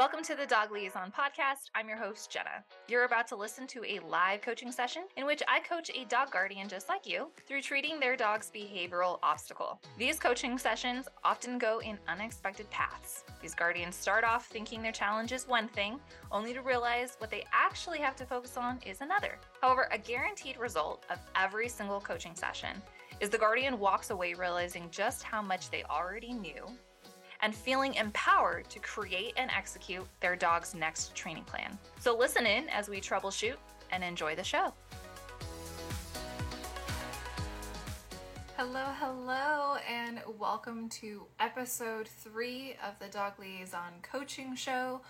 Welcome to the Dog Liaison Podcast. I'm your host, Jenna. You're about to listen to a live coaching session in which I coach a dog guardian just like you through treating their dog's behavioral obstacle. These coaching sessions often go in unexpected paths. These guardians start off thinking their challenge is one thing, only to realize what they actually have to focus on is another. However, a guaranteed result of every single coaching session is the guardian walks away realizing just how much they already knew and feeling empowered to create and execute their dog's next training plan. So listen in as we troubleshoot and enjoy the show. Hello, hello, and welcome to episode three of the Dog Liaison Coaching Show.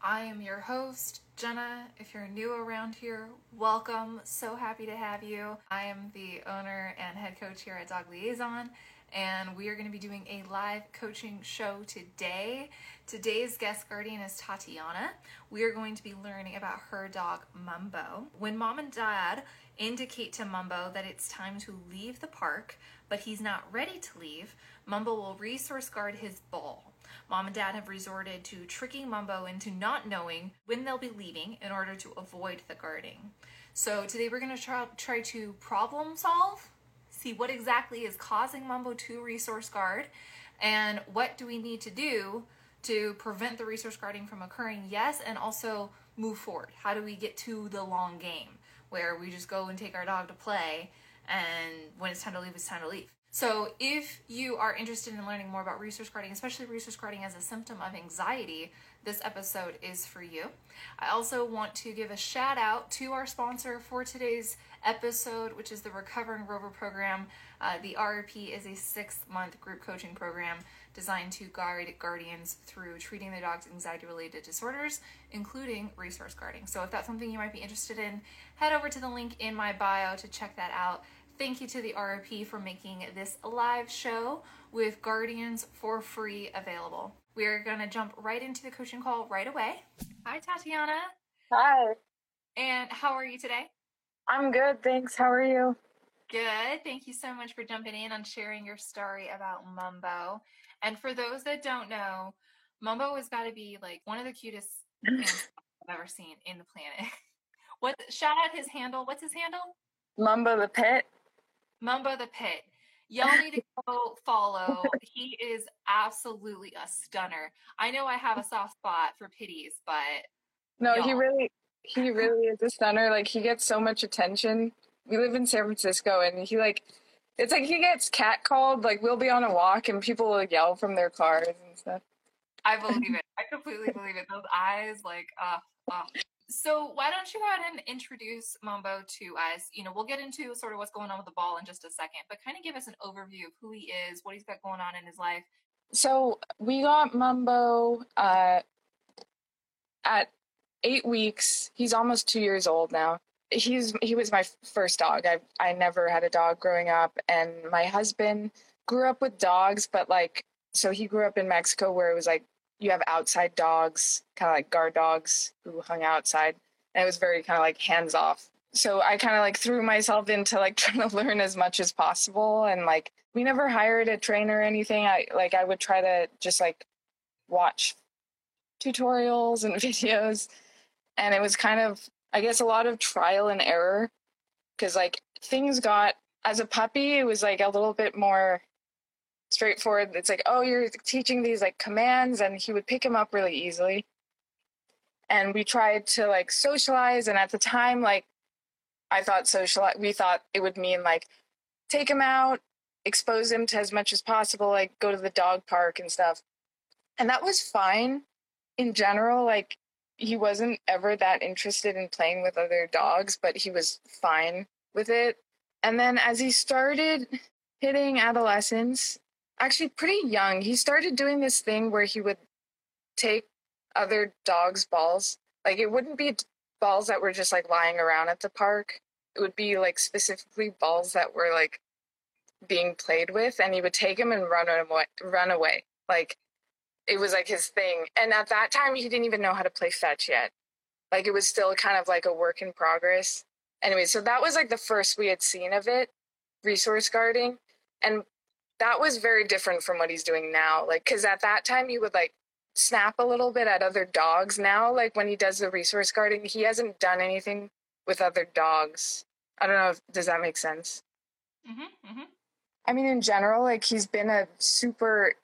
I am your host, Jenna. If you're new around here, welcome. So happy to have you. I am the owner and head coach here at Dog Liaison, and we are going to be doing a live coaching show today. Today's guest guardian is Tatiana. We are going to be learning about her dog Mumbo. When mom and dad indicate to Mumbo that it's time to leave the park, but he's not ready to leave, Mumbo will resource guard his ball. Mom and dad have resorted to tricking Mumbo into not knowing when they'll be leaving in order to avoid the guarding. So today we're going to try, try to problem solve see what exactly is causing Mumbo to resource guard and what do we need to do to prevent the resource guarding from occurring, yes, and also move forward. How do we get to the long game where we just go and take our dog to play and when it's time to leave, it's time to leave. So, if you are interested in learning more about resource guarding, especially resource guarding as a symptom of anxiety, this episode is for you. I also want to give a shout out to our sponsor for today's episode, which is the Recovering Rover program. Uh, the RRP is a six month group coaching program designed to guide guardians through treating their dog's anxiety related disorders, including resource guarding. So, if that's something you might be interested in, head over to the link in my bio to check that out. Thank you to the RRP for making this live show with Guardians for free available. We're going to jump right into the coaching call right away. Hi, Tatiana. Hi. And how are you today? I'm good, thanks. How are you? Good. Thank you so much for jumping in and sharing your story about Mumbo. And for those that don't know, Mumbo has got to be like one of the cutest things I've ever seen in the planet. What shout out his handle? What's his handle? Mumbo the Pit. Mumbo the Pit. Y'all need to go follow. He is absolutely a stunner. I know I have a soft spot for pitties, but no, y'all. he really he really is a stunner. Like he gets so much attention. We live in San Francisco and he like it's like he gets catcalled. Like we'll be on a walk and people will yell from their cars and stuff. I believe it. I completely believe it. Those eyes, like, uh, uh, so why don't you go ahead and introduce Mumbo to us? You know, we'll get into sort of what's going on with the ball in just a second, but kind of give us an overview of who he is, what he's got going on in his life. So we got Mumbo uh, at eight weeks. He's almost two years old now. He's he was my first dog. I I never had a dog growing up, and my husband grew up with dogs, but like so he grew up in Mexico where it was like you have outside dogs, kind of like guard dogs who hung outside. And it was very kind of like hands off. So I kind of like threw myself into like trying to learn as much as possible. And like we never hired a trainer or anything. I like I would try to just like watch tutorials and videos. And it was kind of, I guess, a lot of trial and error because like things got, as a puppy, it was like a little bit more straightforward. It's like, oh, you're teaching these like commands, and he would pick him up really easily. And we tried to like socialize, and at the time, like I thought social, we thought it would mean like take him out, expose him to as much as possible, like go to the dog park and stuff. And that was fine in general. Like he wasn't ever that interested in playing with other dogs, but he was fine with it. And then as he started hitting adolescence, actually pretty young. He started doing this thing where he would take other dogs' balls. Like it wouldn't be balls that were just like lying around at the park. It would be like specifically balls that were like being played with, and he would take them and run away. Run away. Like it was like his thing. And at that time, he didn't even know how to play fetch yet. Like it was still kind of like a work in progress. Anyway, so that was like the first we had seen of it, resource guarding. And that was very different from what he's doing now. Like, because at that time he would like snap a little bit at other dogs now. Like when he does the resource guarding, he hasn't done anything with other dogs. I don't know if does that make sense. Mm-hmm, mm-hmm. I mean, in general, like he's been a super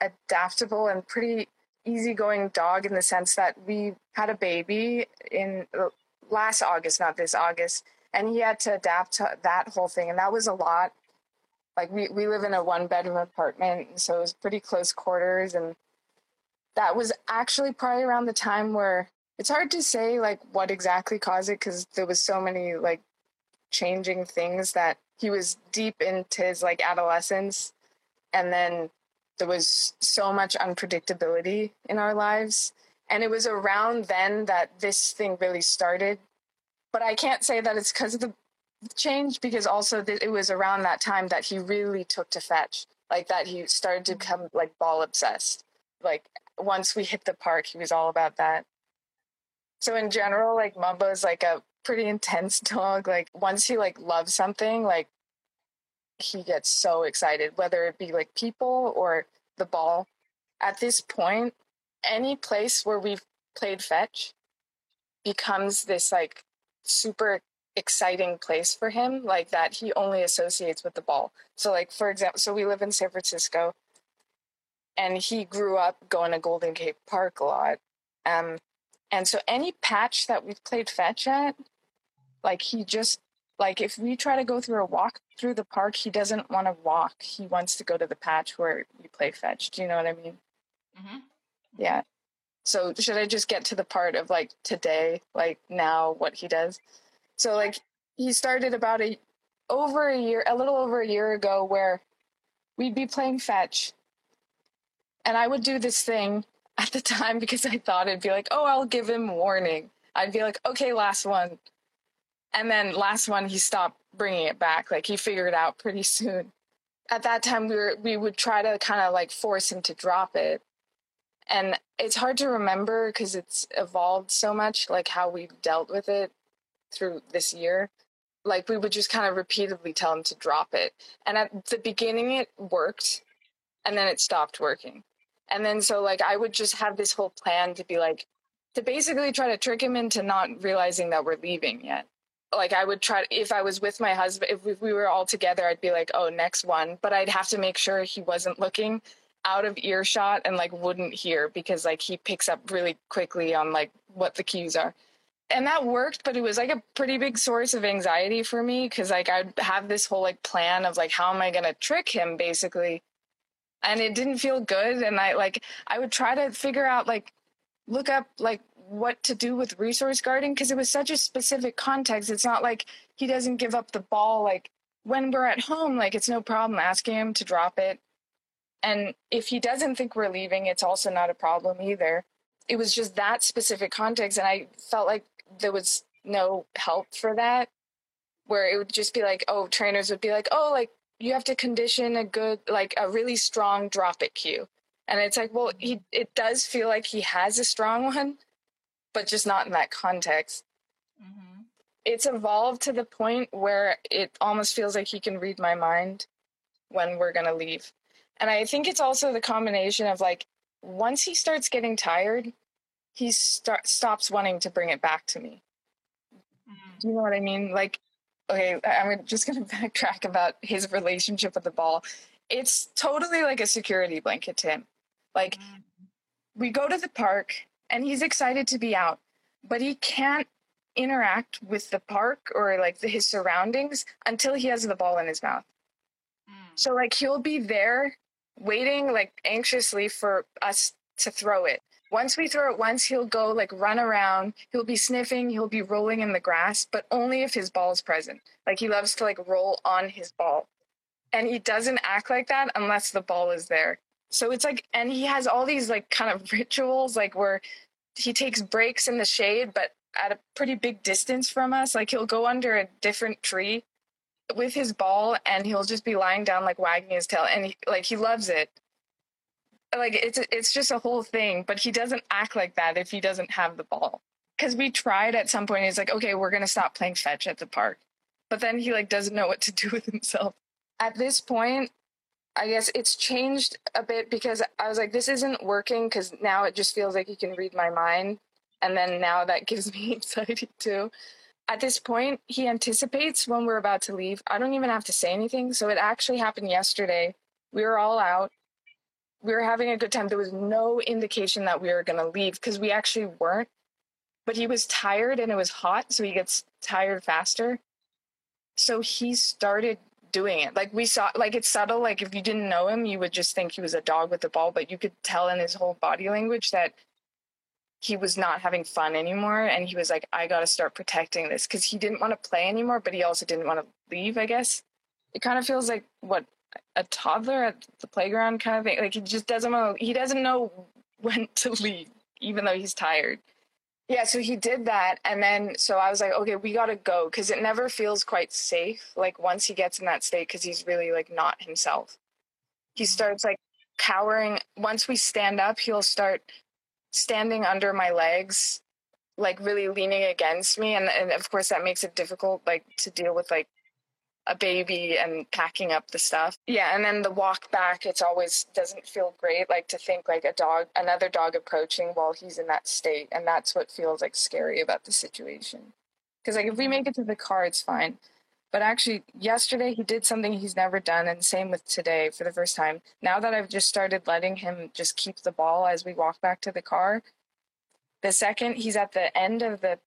adaptable and pretty easygoing dog in the sense that we had a baby in uh, last August, not this August, and he had to adapt to that whole thing, and that was a lot. Like we we live in a one bedroom apartment, so it was pretty close quarters, and that was actually probably around the time where it's hard to say like what exactly caused it because there was so many like changing things that he was deep into his like adolescence and then there was so much unpredictability in our lives and it was around then that this thing really started. But i can't say that it's because of the change because also th- it was around that time that he really took to fetch like that he started to become like ball obsessed. Like once we hit the park he was all about that. So in general like mumbo is like a pretty intense dog. Like once he like loves something like he gets so excited whether it be like people or the ball. At this point any place where we've played fetch becomes this like super exciting place for him like that he only associates with the ball. So like for example so we live in san francisco and he grew up going to golden gate park a lot. Um and so any patch that we've played fetch at like he just like if we try to go through a walk through the park he doesn't want to walk. He wants to go to the patch where you play fetch. Do you know what i mean? Mm-hmm. yeah. So should i just get to the part of like today like now what he does so like he started about a over a year a little over a year ago where we'd be playing fetch. And i would do this thing at the time because i thought it'd be like oh i'll give him warning. I'd be like okay last one. And then last one he stopped bringing it back. Like he figured out pretty soon. At that time we were we would try to kind of like force him to drop it. And it's hard to remember because it's evolved so much like how we've dealt with it through this year like we would just kind of repeatedly tell him to drop it. And at the beginning it worked and then it stopped working. And then so like i would just have this whole plan to be like to basically try to trick him into not realizing that we're leaving yet. Like I would try if I was with my husband if we, were all together I'd be like oh next one but I'd have to make sure he wasn't looking out of earshot and like wouldn't hear because like he picks up really quickly on like what the cues are and that worked but it was like a pretty big source of anxiety for me because like I'd have this whole like plan of like how am I gonna trick him basically and it didn't feel good and I like I would try to figure out like look up like what to do with resource guarding because it was such a specific context. It's not like he doesn't give up the ball like when we're at home, like it's no problem asking him to drop it. And if he doesn't think we're leaving, it's also not a problem either. It was just that specific context and I felt like there was no help for that where it would just be like, oh, trainers would be like, oh, like you have to condition a good like a really strong drop it cue. And it's like, well, he it does feel like he has a strong one, but just not in that context. Mm-hmm. It's evolved to the point where it almost feels like he can read my mind when we're going to leave. And I think it's also the combination of like, once he starts getting tired, he start, stops wanting to bring it back to me. Mm-hmm. Do you know what I mean? Like, okay, I'm just going to backtrack about his relationship with the ball. It's totally like a security blanket to him. Like, Mm-hmm. we go to the park and he's excited to be out, but he can't interact with the park or like the, his surroundings until he has the ball in his mouth. Mm. So like he'll be there waiting like anxiously for us to throw it. Once we throw it once, he'll go like run around. He'll be sniffing, he'll be rolling in the grass, but only if his ball is present. Like he loves to like roll on his ball. And he doesn't act like that unless the ball is there. So it's like, and he has all these like kind of rituals, like where he takes breaks in the shade, but at a pretty big distance from us. Like he'll go under a different tree with his ball and he'll just be lying down, like wagging his tail. And he, like, he loves it. Like it's, it's just a whole thing, but he doesn't act like that if he doesn't have the ball. Cause we tried at some point, he's like, okay, we're to stop playing fetch at the park. But then he like doesn't know what to do with himself. At this point, I guess it's changed a bit because I was like, this isn't working because now it just feels like he can read my mind. And then now that gives me anxiety too. At this point, he anticipates when we're about to leave. I don't even have to say anything. So it actually happened yesterday. We were all out. We were having a good time. There was no indication that we were going to leave because we actually weren't. But he was tired and it was hot. So he gets tired faster. So he started doing it. Like we saw, like it's subtle. Like if you didn't know him, you would just think he was a dog with a ball, but you could tell in his whole body language that he was not having fun anymore. And he was like, I got to start protecting this because he didn't want to play anymore, but he also didn't want to leave, I guess. It kind of feels like what a toddler at the playground kind of thing. Like he just doesn't know, he doesn't know when to leave, even though he's tired. Yeah, so he did that. And then, so I was like, okay, we got to go because it never feels quite safe. Like once he gets in that state, because he's really like not himself. He mm-hmm. starts like cowering. Once we stand up, he'll start standing under my legs, like really leaning against me. And, and of course, that makes it difficult, like to deal with like a baby and packing up the stuff. Yeah, and then the walk back, it's always doesn't feel great. Like to think like a dog, another dog approaching while he's in that state, and that's what feels like scary about the situation. Because like if we make it to the car, it's fine. But actually, yesterday he did something he's never done, and same with today for the first time. Now that I've just started letting him just keep the ball as we walk back to the car, the second he's at the end of the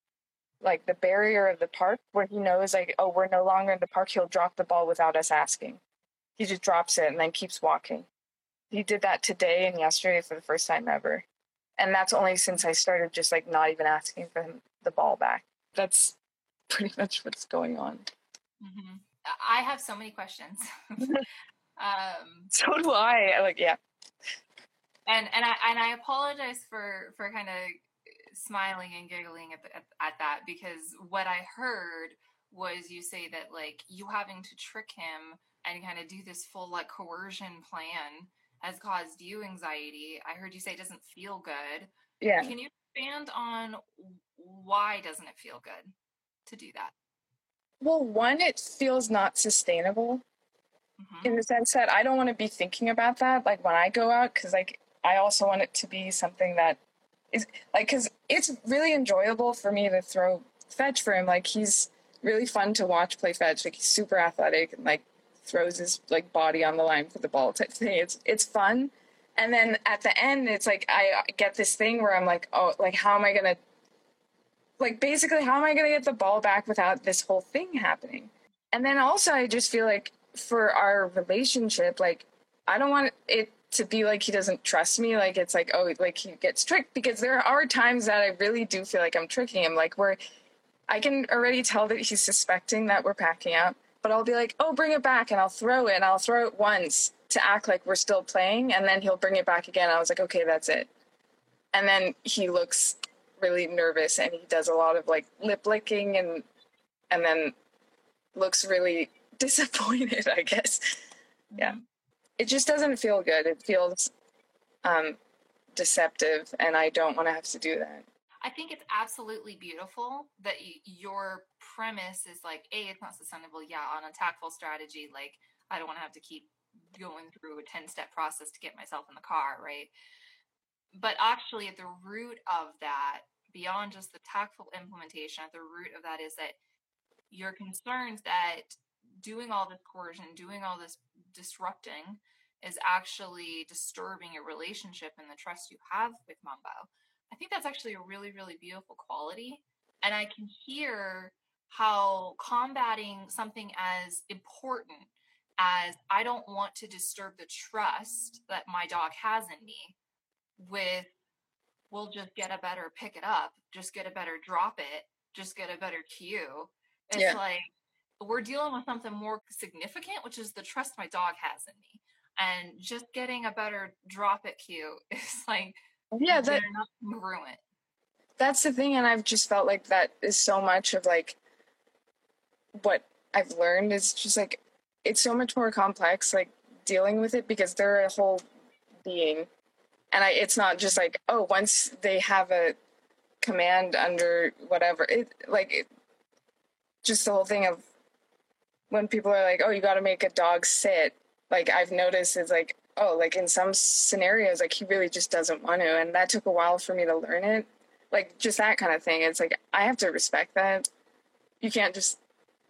like the barrier of the park where he knows like oh we're no longer in the park he'll drop the ball without us asking. He just drops it and then keeps walking. He did that today and yesterday for the first time ever. And that's only since i started just like not even asking for him the ball back. That's pretty much what's going on. Mm-hmm. i have so many questions. Um so do i. Like yeah. And and i and i apologize for for kind of smiling and giggling at, the, at, at that because what I heard was you say that like you having to trick him and kind of do this full like coercion plan has caused you anxiety. I heard you say it doesn't feel good. Yeah. Can you expand on why doesn't it feel good to do that? Well, one, it feels not sustainable mm-hmm. in the sense that I don't want to be thinking about that like when I go out because like I also want it to be something that is like because it's really enjoyable for me to throw fetch for him. Like he's really fun to watch play fetch. Like he's super athletic and like throws his like body on the line for the ball type thing. It's it's fun. And then at the end, it's like I get this thing where I'm like, oh, like how am I gonna, like basically how am I gonna get the ball back without this whole thing happening? And then also I just feel like for our relationship, like I don't want it to be like he doesn't trust me like it's like oh like he gets tricked because there are times that i really do feel like i'm tricking him like where i can already tell that he's suspecting that we're packing up but i'll be like oh bring it back and i'll throw it and i'll throw it once to act like we're still playing and then he'll bring it back again. I was like okay that's it. And then he looks really nervous and he does a lot of like lip licking and and then looks really disappointed i guess. Yeah it just doesn't feel good. It feels um, deceptive, and I don't want to have to do that. I think it's absolutely beautiful that your premise is like, a, it's not sustainable. Yeah, on a tactful strategy, like I don't want to have to keep going through a 10 step process to get myself in the car, right? But actually, at the root of that, beyond just the tactful implementation, at the root of that is that you're concerned that doing all this coercion, doing all this disrupting, is actually disturbing your relationship and the trust you have with Mumbo. I think that's actually a really, really beautiful quality. And I can hear how combating something as important as I don't want to disturb the trust that my dog has in me with we'll just get a better pick it up, just get a better drop it, just get a better cue. It's yeah. like we're dealing with something more significant, which is the trust my dog has in me. And just getting a better drop it cue is like yeah that ruin that's the thing and i've just felt like that is so much of like what i've learned is just like it's so much more complex like dealing with it because they're a whole being. And i it's not just like oh once they have a command under whatever it like it, just the whole thing of when people are like oh you got to make a dog sit like I've noticed is like, oh, like in some scenarios, like he really just doesn't want to. And that took a while for me to learn it. Like just that kind of thing. It's like I have to respect that. You can't just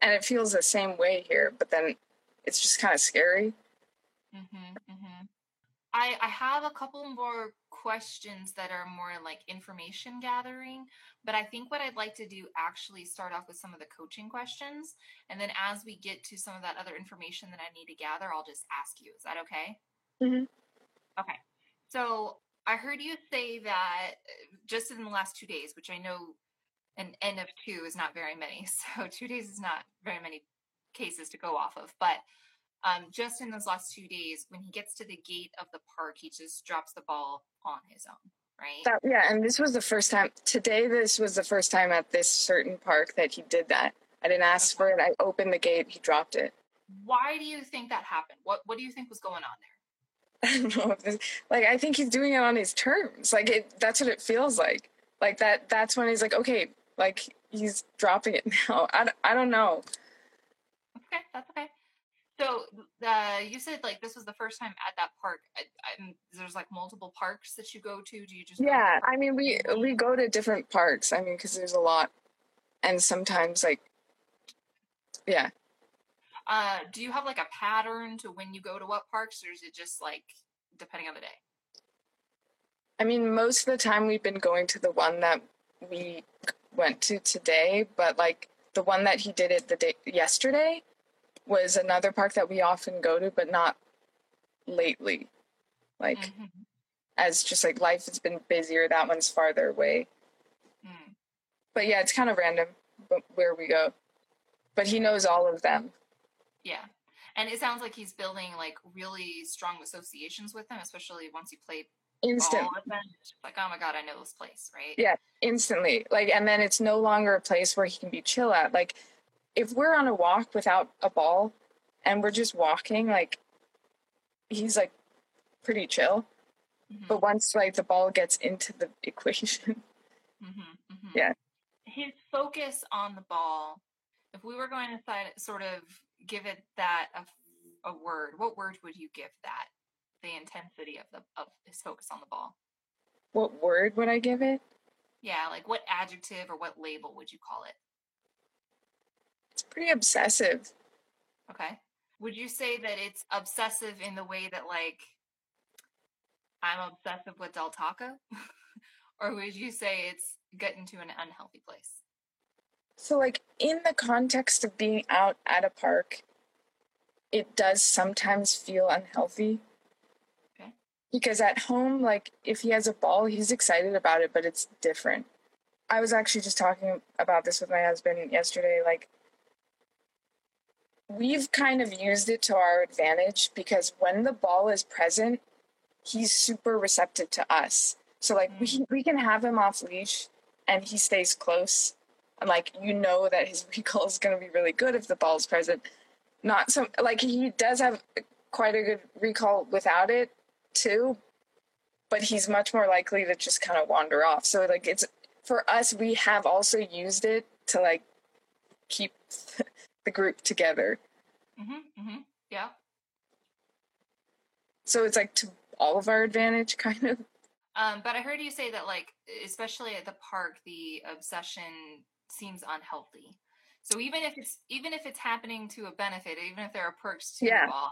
and it feels the same way here, but then it's just kind of scary. Mm-hmm, mm-hmm. I I have a couple more questions that are more like information gathering, but I think what I'd like to do actually start off with some of the coaching questions, and then as we get to some of that other information that I need to gather, I'll just ask you. Is that okay? Mm-hmm. Okay. So I heard you say that just in the last two days, which I know an N of two is not very many, so two days is not very many cases to go off of, but um, just in those last two days, when he gets to the gate of the park, he just drops the ball on his own, right? That, yeah, and this was the first time today. This was the first time at this certain park that he did that. I didn't ask okay. for it. I opened the gate. He dropped it. Why do you think that happened? What What do you think was going on there? I don't know. This, like I think he's doing it on his terms. Like it. That's what it feels like. Like that. That's when he's like, okay, like he's dropping it now. I, I don't know. Okay, that's okay. So uh, you said like this was the first time at that park. I, I, there's like multiple parks that you go to. Do you just? Yeah, I mean we we go to different parks. I mean because there's a lot, and sometimes like, yeah. Uh, do you have like a pattern to when you go to what parks, or is it just like depending on the day? I mean, most of the time we've been going to the one that we went to today, but like the one that he did it the day yesterday was another park that we often go to, but not lately. Like, mm-hmm. as just like life has been busier, that one's farther away. Mm. But yeah, it's kind of random where we go. But he knows all of them. Yeah. And it sounds like he's building like really strong associations with them, especially once you play instant like oh my god i know this place right yeah instantly like and then it's no longer a place where he can be chill at like if we're on a walk without a ball and we're just walking, like he's like pretty chill. Mm-hmm. But once like the ball gets into the equation, mm-hmm, mm-hmm. yeah. His focus on the ball. If we were going to sort of give it that a, a word, what word would you give that? The intensity of the of his focus on the ball. What word would I give it? Yeah, like what adjective or what label would you call it? It's pretty obsessive. Okay. Would you say that it's obsessive in the way that like I'm obsessive with Del Taco? or would you say it's getting to an unhealthy place? So like in the context of being out at a park, it does sometimes feel unhealthy. Okay. Because at home, like if he has a ball, he's excited about it, but it's different. I was actually just talking about this with my husband yesterday. Like we've kind of used it to our advantage because when the ball is present, he's super receptive to us. So like we mm. we can have him off leash and he stays close. And like you know that his recall is going to be really good if the ball's present. Not so like he does have quite a good recall without it too, but he's much more likely to just kind of wander off. So like it's for us we have also used it to like keep the group together. Mm-hmm, mm-hmm. Yeah. So it's like to all of our advantage, kind of. Um, but I heard you say that, like, especially at the park, the obsession seems unhealthy. So even if it's even if it's happening to a benefit, even if there are perks to yeah. the ball,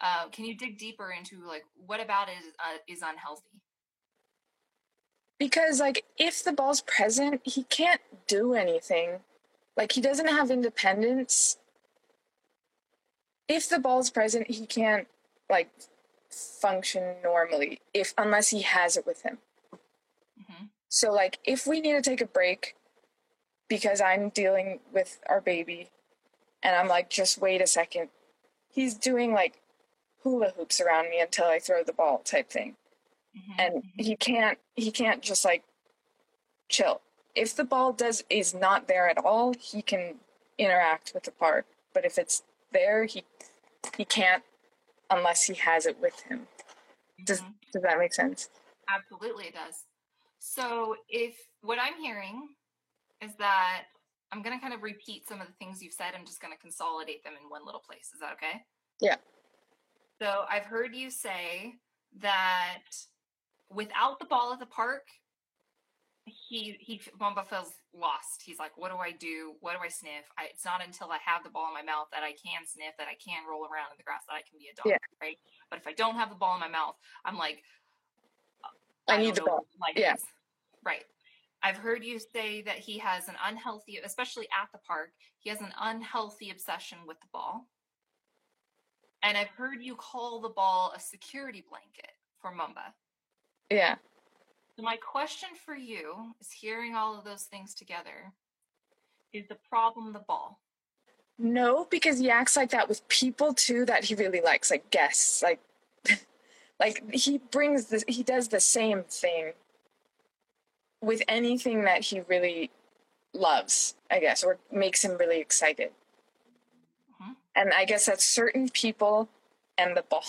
uh, can you dig deeper into like what about it is, uh, is unhealthy? Because like if the ball's present, he can't do anything. Like he doesn't have independence. If the ball's present, he can't like function normally if unless he has it with him. Mm-hmm. So like if we need to take a break because I'm dealing with our baby and I'm like just wait a second. He's doing like hula hoops around me until I throw the ball type thing. Mm-hmm. And mm-hmm. he can't he can't just like chill if the ball does is not there at all, he can interact with the park. But if it's there, he he can't unless he has it with him. Does mm-hmm. does that make sense? Absolutely, it does. So if what I'm hearing is that I'm going to kind of repeat some of the things you've said. I'm just going to consolidate them in one little place. Is that okay? Yeah. So I've heard you say that without the ball at the park, he he Mumbo feels lost. He's like, "What do I do? What do I sniff?" I, it's not until I have the ball in my mouth that I can sniff, that I can roll around in the grass, that I can be a dog, Yeah. right? But if I don't have the ball in my mouth, I'm like, uh, I don't need the ball. Like Yeah. this. right. I've heard you say that he has an unhealthy, especially at the park, he has an unhealthy obsession with the ball. And I've heard you call the ball a security blanket for Mumbo. Yeah. So my question for you is hearing all of those things together, is the problem the ball? No, because he acts like that with people too that he really likes, like guests. Like like he brings this he does the same thing with anything that he really loves, I guess, or makes him really excited. Mhm. And I guess that's certain people and the ball.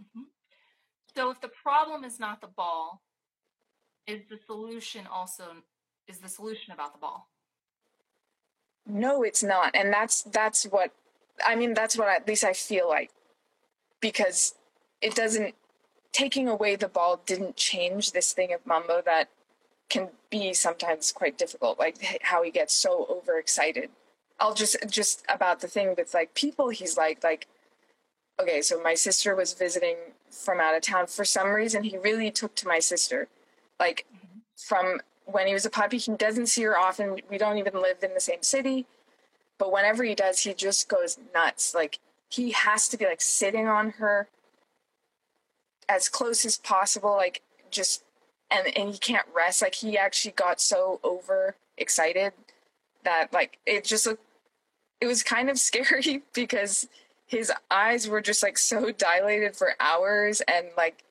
Mhm. So if the problem is not the ball, is the solution also is the solution about the ball? No, it's not. And that's that's what I mean, that's what at least I feel like. Because it doesn't taking away the ball didn't change this thing of Mumbo that can be sometimes quite difficult, like how he gets so overexcited. I'll just just about the thing with like people he's like like okay, so my sister was visiting from out of town. For some reason he really took to my sister. Like from when he was a puppy, he doesn't see her often. We don't even live in the same city. But whenever he does, he just goes nuts. Like he has to be like sitting on her as close as possible, like just and and he can't rest. Like he actually got so over excited that like it just looked it was kind of scary because his eyes were just like so dilated for hours and like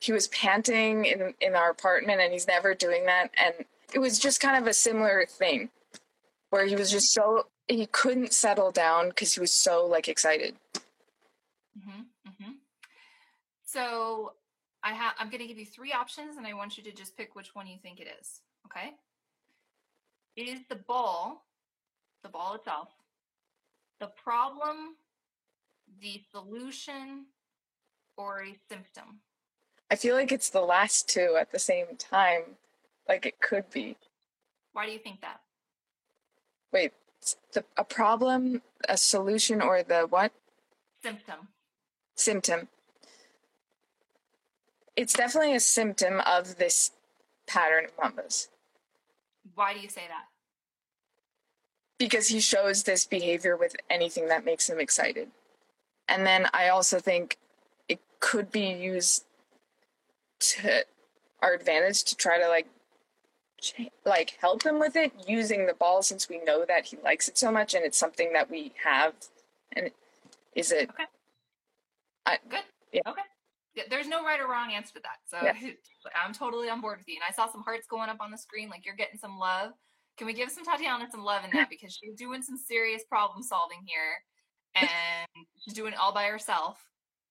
he was panting in in our apartment and he's never doing that and it was just kind of a similar thing where he was just so he couldn't settle down because he was so like excited hmm hmm So I have I'm going to give you three options, and I want you to just pick which one you think it is. Okay? Is the ball, the ball itself, the problem, the solution, or a symptom? I feel like it's the last two at the same time like it could be Why do you think that? wait the, a problem a solution or the what Symptom. symptom it's definitely a symptom of this pattern of Mumbo's Why do you say that? because he shows this behavior with anything that makes him excited. And then I also think it could be used to our advantage to try to like like help him with it using the ball since we know that he likes it so much and it's something that we have and is it okay? Good. Yeah. Okay. There's no right or wrong answer to that. So Yeah. I'm totally on board with you. And I saw some hearts going up on the screen, like you're getting some love. Can we give some Tatiana some love in that? Because she's doing some serious problem solving here. And she's doing it all by herself.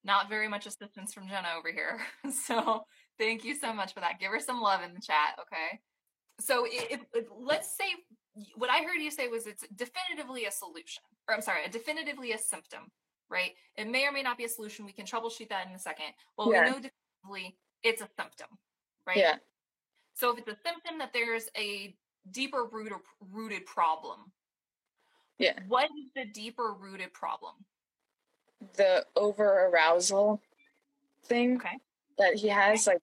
Not very much assistance from Jenna over here. So thank you so much for that. Give her some love in the chat, okay? So if, let's say what I heard you say was it's definitively a solution, or I'm sorry, a definitively a symptom, right? It may or may not be a solution. We can troubleshoot that in a second. Well, Yeah. we know definitively it's a symptom, right? yeah So if it's a symptom that there's a deeper root rooted problem, Yeah. What is the deeper rooted problem? the over arousal thing Okay. that he has like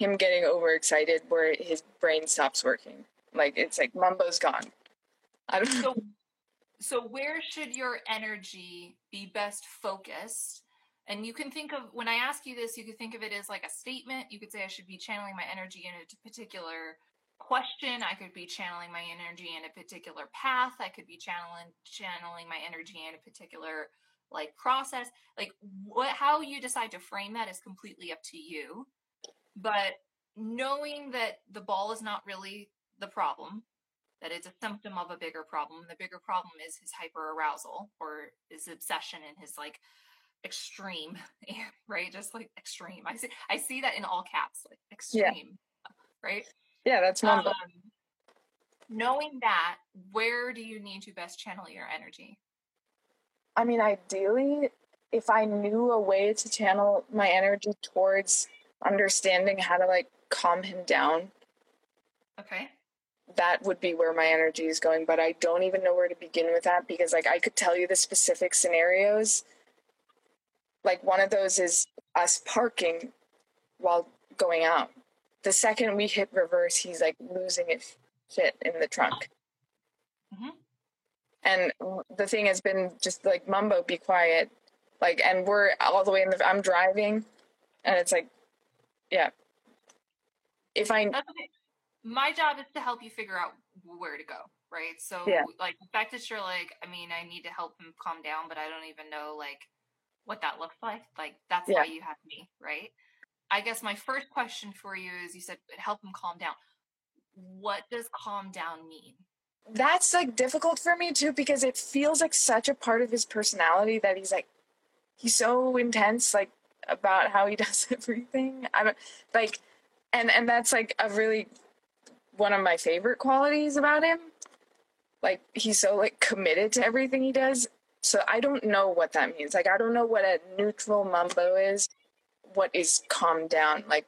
him getting overexcited where his brain stops working like it's like mumbo's gone i don't know So, so where should your energy be best focused? And you can think of when I ask you this, you could think of it as like a statement. You could say I should be channeling my energy in a particular question. I could be channeling my energy in a particular path. I could be channeling channeling my energy in a particular like process. Like what how you decide to frame that is completely up to you. But knowing that the ball is not really the problem, that it's a symptom of a bigger problem. The bigger problem is his hyper arousal or his obsession and his like extreme, right? Just like extreme. I see I see that in all caps, like extreme, right? yeah that's mumbo Um, knowing that, where do you need to best channel your energy? i mean ideally if I knew a way to channel my energy towards understanding how to like calm him down, Okay. that would be where my energy is going. But I don't even know where to begin with that because like I could tell you the specific scenarios. Like one of those is us parking while going out. The second we hit reverse, he's like losing it shit in the trunk. Mhm. And the thing has been just like Mumbo, be quiet. Like, and we're all the way in the. I'm driving, and it's like, yeah. If I. My job is to help you figure out where to go, right? So, Yeah. like, the fact that you're like, I mean, I need to help him calm down, but I don't even know, like, what that looks like. Like, that's Yeah. why you have me, right? I guess my first question for you is you said help him calm down. What does calm down mean? that's like difficult for me too because it feels like such a part of his personality that he's like he's so intense like about how he does everything i don't like and and that's like a really one of my favorite qualities about him like he's so like committed to everything he does so i don't know what that means like i don't know what a neutral mumbo is what is calm down like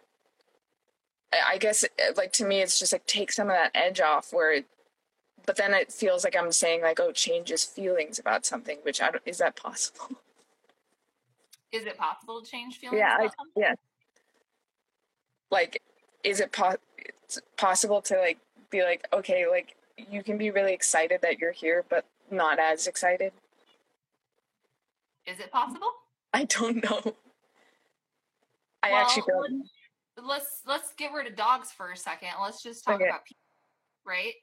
I guess, uh, like to me, it's just like take some of that edge off. Where it but then it feels like I'm saying like, oh, change his feelings about something, which I don't. Is that possible? Is it possible to change feelings? yeah, I, yeah. Like, is it po- possible to like be like, okay, like you can be really excited that you're here, but not as excited? Is it possible? I don't know. I Well, actually don't. let's- Let's let's get rid of dogs for a second. Let's just talk Okay. about people, right?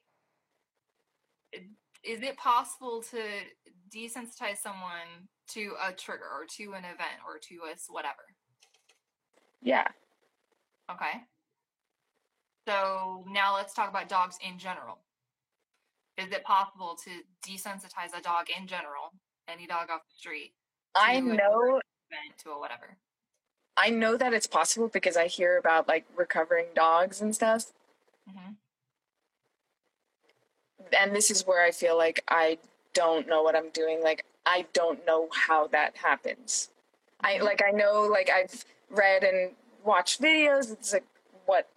Is it possible to desensitize someone to a trigger or to an event or to a whatever? Yeah, Okay. So now let's talk about dogs in general. Is it possible to desensitize a dog in general, any dog off the street, I know. event, to a whatever? I know that it's possible because I hear about like recovering dogs and stuff. hmm and this is where I feel like I don't know what I'm doing. Like I don't know how that happens. I like I know like I've read and watched videos. It's like what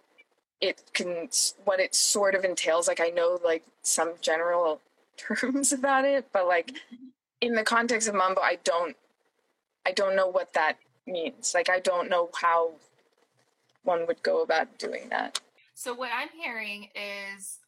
it can what it sort of entails. Like I know like some general terms about it, but like in the context of Mumbo, I don't I don't know what that means. Like I don't know how one would go about doing that. So what I'm hearing is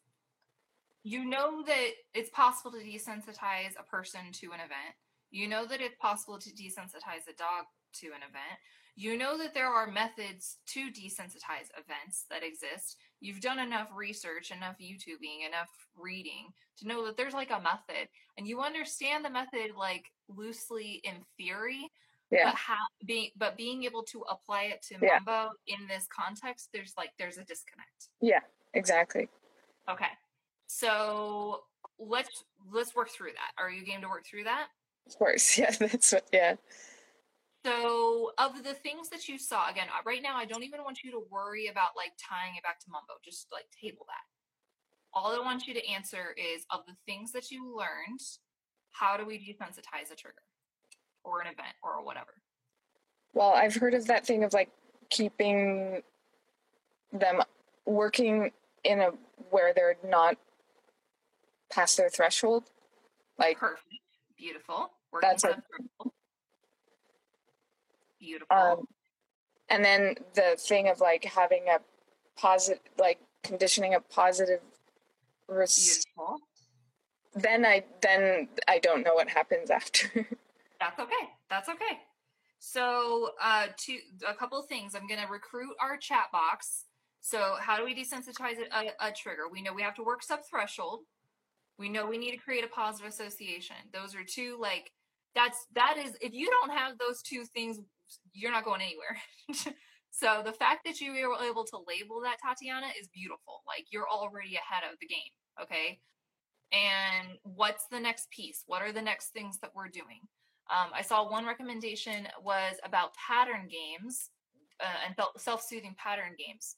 you know that it's possible to desensitize a person to an event. You know that it's possible to desensitize a dog to an event. You know that there are methods to desensitize events that exist. You've done enough research, enough YouTubing, enough reading to know that there's like a method and you understand the method like loosely in theory. Yeah. But how being but being able to apply it to Yeah. In this context, there's like there's a disconnect. Yeah, exactly. Okay. So let's let's work through that. Are you game to work through that? Of course. Yeah, that's what yeah. So of the things that you saw, again, uh, right now I don't even want you to worry about like tying it back to Mumbo. Just like table that. All I want you to answer is of the things that you learned, how do we desensitize a trigger or an event or whatever? Well, I've heard of that thing of like keeping them working in a where they're not past their threshold. Like Perfect. Beautiful. Working That's a- Beautiful. um and then the thing of like having a positive like conditioning a positive res- Beautiful. then I then I don't know what happens after. That's okay. That's okay. So, uh, to a couple of things. I'm going to recruit our chat box. So, how do we desensitize a, a, a trigger? We know we have to work sub threshold. We know we need to create a positive association. Those are two like that's that is if you don't have those two things, you're not going anywhere. so the fact that you were able to label that Tatiana is beautiful. Like you're already ahead of the game. Okay. And what's the next piece? What are the next things that we're doing? Um, I saw one recommendation was about pattern games uh, and self soothing pattern games.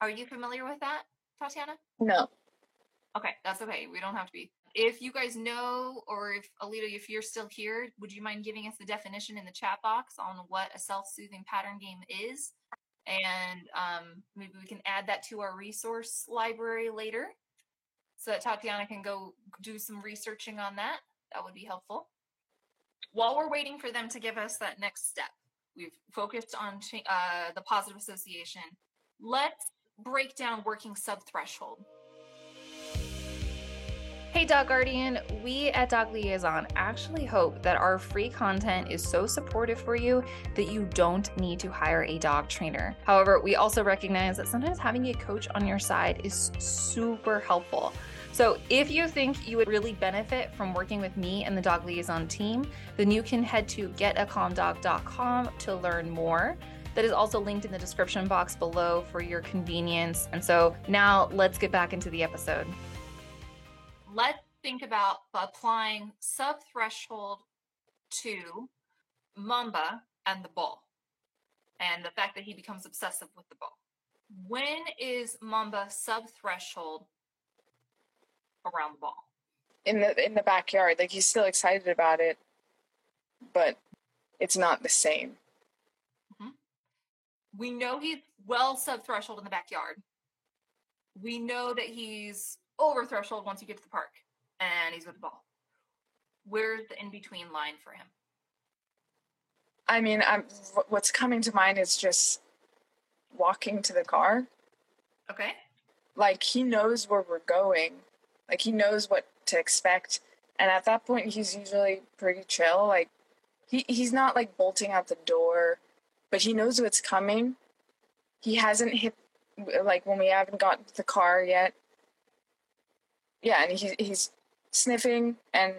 Are you familiar with that, Tatiana? no. Okay, that's okay. We don't have to be. if you guys know, or if Alito, if you're still here, would you mind giving us the definition in the chat box on what a self-soothing pattern game is? And um, maybe we can add that to our resource library later, so that Tatiana can go do some researching on that. That would be helpful. While we're waiting for them to give us that next step, we've focused on uh, the positive association. Let's break down working sub-threshold. Hey, Dog Guardian. We at Dog Liaison actually hope that our free content is so supportive for you that you don't need to hire a dog trainer. However, we also recognize that sometimes having a coach on your side is super helpful. So, if you think you would really benefit from working with me and the Dog Liaison team, then you can head to getacalmdog.com to learn more. That is also linked in the description box below for your convenience. And so, now let's get back into the episode let's think about applying sub threshold to Mumbo and the ball and the fact that he becomes obsessive with the ball. When is Mumbo sub threshold around the ball? In the in the backyard. Like he's still excited about it, but it's not the same. Mm-hmm. We know he's well sub threshold in the backyard. We know that he's over threshold once you get to the park and he's with the ball. Where's the in between line for him? I mean, I'm, what's coming to mind is just walking to the car. Okay. Like he knows where we're going. Like he knows what to expect. And at that point he's usually pretty chill. Like he he's not like bolting out the door, but he knows what's coming. He hasn't hit like when we haven't gotten to the car yet yeah, and he, he's sniffing and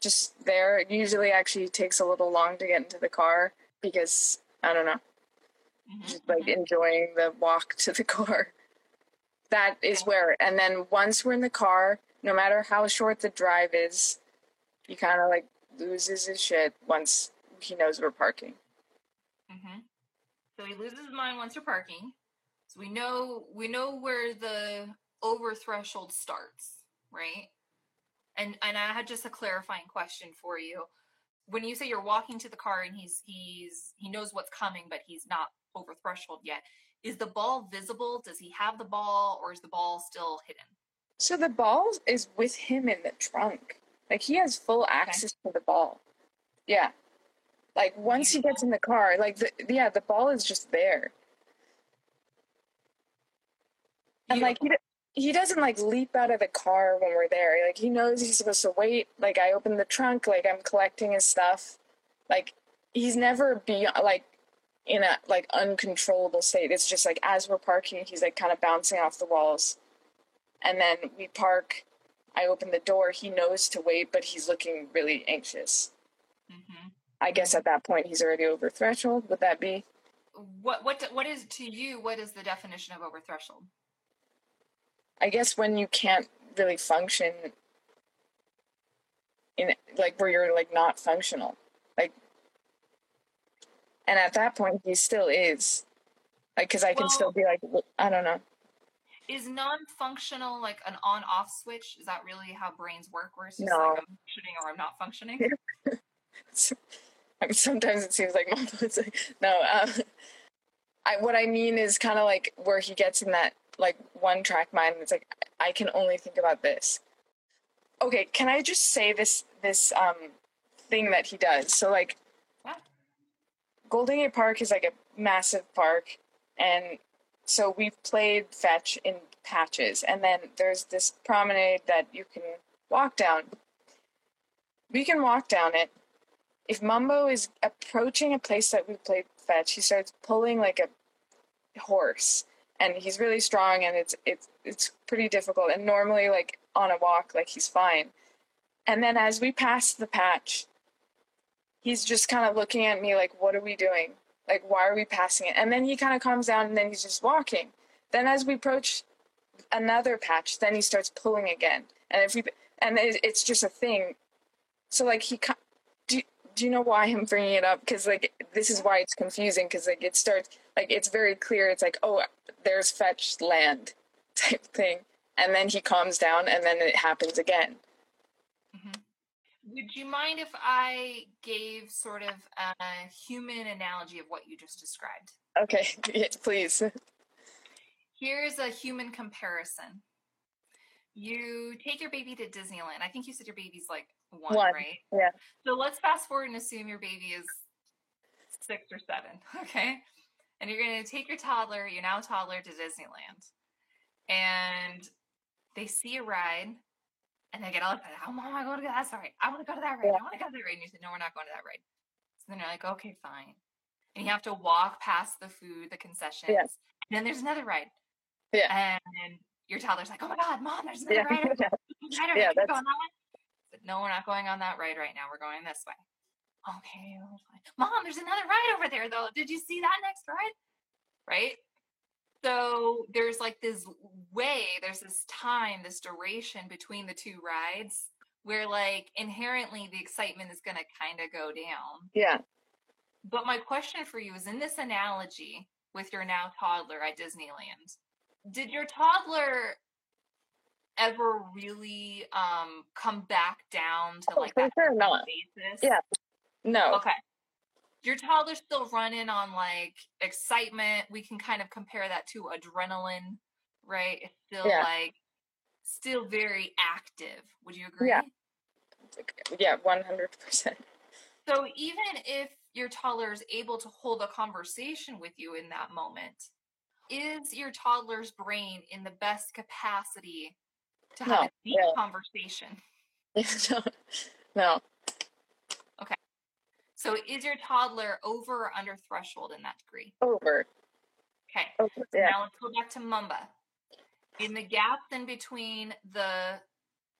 just there. It usually actually takes a little long to get into the car because I don't know, mm-hmm. just like mm-hmm. enjoying the walk to the car. That is where, and then once we're in the car, no matter how short the drive is, he kind of like loses his shit once he knows we're parking. Mm-hmm. So he loses his mind once you're parking. So we know we know where the over threshold starts, right? And and I had just a clarifying question for you. When you say you're walking to the car and he's he's he knows what's coming, but he's not over threshold yet, is the ball visible? Does he have the ball, or is the ball still hidden? So the ball is with him in the trunk. Like he has full access okay. to the ball. Yeah. Like once he gets in the car, like the yeah, the ball is just there. And like he he doesn't like leap out of the car when we're there. Like he knows he's supposed to wait. Like I open the trunk, like I'm collecting his stuff. Like he's never be like in a like uncontrollable state. It's just like as we're parking, he's like kind of bouncing off the walls. And then we park. I open the door. He knows to wait, but he's looking really anxious. Mm-hmm. I guess at that point he's already over threshold. Would that be? What what what is to you? What is the definition of over threshold? I guess when you can't really function in like where you're like not functional. Like and at that point he still is. Like cuz I can well, still be like I don't know. Is non-functional like an on-off switch? Is that really how brains work where it's just no. like I'm functioning or I'm not functioning? I mean, sometimes it seems like like, no. Uh, I what I mean is kind of like where he gets in that like one track mind it's like i can only think about this. Okay can i just say this this um thing that he does? So like yeah. golden gate park is like a massive park and so we've played fetch in patches and then there's this promenade that you can walk down. We can walk down it. If mumbo is approaching a place that we played fetch he starts pulling like a horse and he's really strong and it's it's it's pretty difficult. And normally like on a walk like he's fine. And then as we pass the patch he's just kind of looking at me like what are we doing? Like why are we passing it? And then he kind of calms down and then he's just walking. Then as we approach another patch then he starts pulling again. And if we and it's just a thing. So like he do, you know why i'm bringing it up because like this is why it's confusing because like it starts like it's very clear it's like oh there's fetched land type thing and then he calms down and then it happens again Mm-hmm. Would you mind if I gave sort of a human analogy of what you just described? Okay, please. Here's a human comparison. You take your baby to Disneyland. I think you said your baby's like one, One, right? yeah. So let's fast forward and assume your baby is six or seven, okay? And you're going to take your toddler, your now toddler, to Disneyland. And they see a ride and they get all excited. Oh, mom, I want to go to that ride. I want to go to that ride. Yeah. I want to go to that ride. And you said, no, we're not going to that ride. So then you're like, okay, fine. And you have to walk past the food, the concessions. And then there's another ride. Yeah. And your toddler's like, oh my God, mom, there's another Yeah, ride. yeah. Yeah, there. Can go on that one? I said, no, we're not going on that ride right now. We're going this way. Okay. Oh Mom, there's another ride over there though. Did you see that next ride? Right? So there's like this way, there's this time, this duration between the two rides where like inherently the excitement is going to kind of go down. Yeah. But my question for you is in this analogy with your now toddler at Disneyland, did your toddler ever really um come back down to Oh, like that sure not. basis? Yeah. No. Okay. Your toddler's still running on like excitement. We can kind of compare that to adrenaline, right? It's still Yeah. like still very active. Would you agree? Yeah. Yeah, one hundred percent. So even if your toddler is able to hold a conversation with you in that moment, is your toddler's brain in the best capacity to have No, a deep yeah. conversation? no. No. So is your toddler over or under threshold in that degree? Over. Okay. Over. So Yeah. Now let's go back to Mumbo. In the gap in between the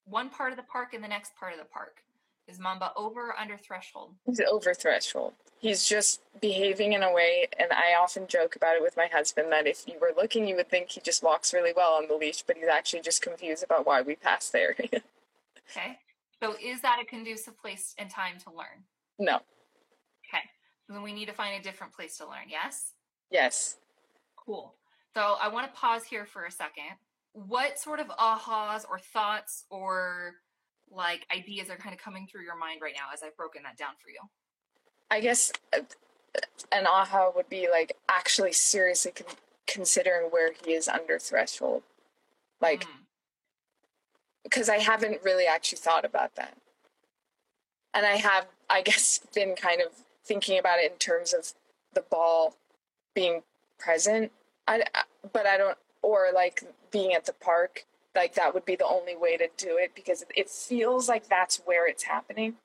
one part of the park and the next part of the park, is Mumbo over or under threshold? He's over threshold. He's just behaving in a way, and I often joke about it with my husband that if you were looking, you would think he just walks really well on the leash, but he's actually just confused about why we passed there. Okay. So is that a conducive place and time to learn? no. Okay. So then we need to find a different place to learn. Yes? Yes. Cool. So I want to pause here for a second. What sort of ahas or thoughts or like ideas are kind of coming through your mind right now as I've broken that down for you? I guess uh, an aha would be like actually seriously con- considering where he is under threshold. Like, Mm. because I haven't really actually thought about that. And I have, I guess, been kind of thinking about it in terms of the ball being present. I, I- but I don't, or like being at the park. Like that would be the only way to do it because it feels like that's where it's happening.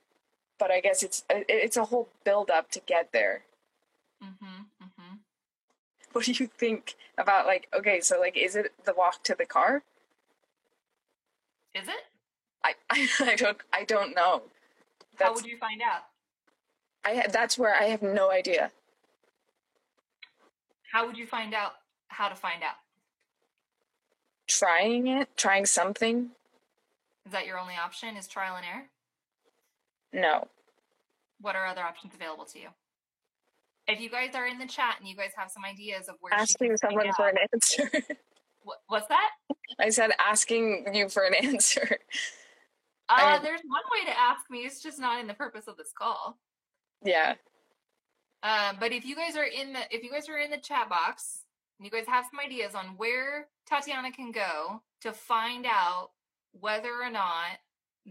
But I guess it's it's a whole build up to get there. Mm-hmm. Mm-hmm. What do you think about like okay, so like is it the walk to the car? Is it? I I, I don't I don't know. How would you find out? I that's where I have no idea. How would you find out how to find out? Trying it, trying something. Is that your only option? Is trial and error? No. What are other options available to you? If you guys are in the chat and you guys have some ideas of where Asking someone for an answer. What, what's that? I said asking you for an answer. Uh, I mean- there's one way to ask me. It's just not in the purpose of this call. Yeah. Um, but if you guys are in the if you guys are in the chat box and you guys have some ideas on where Tatiana can go to find out whether or not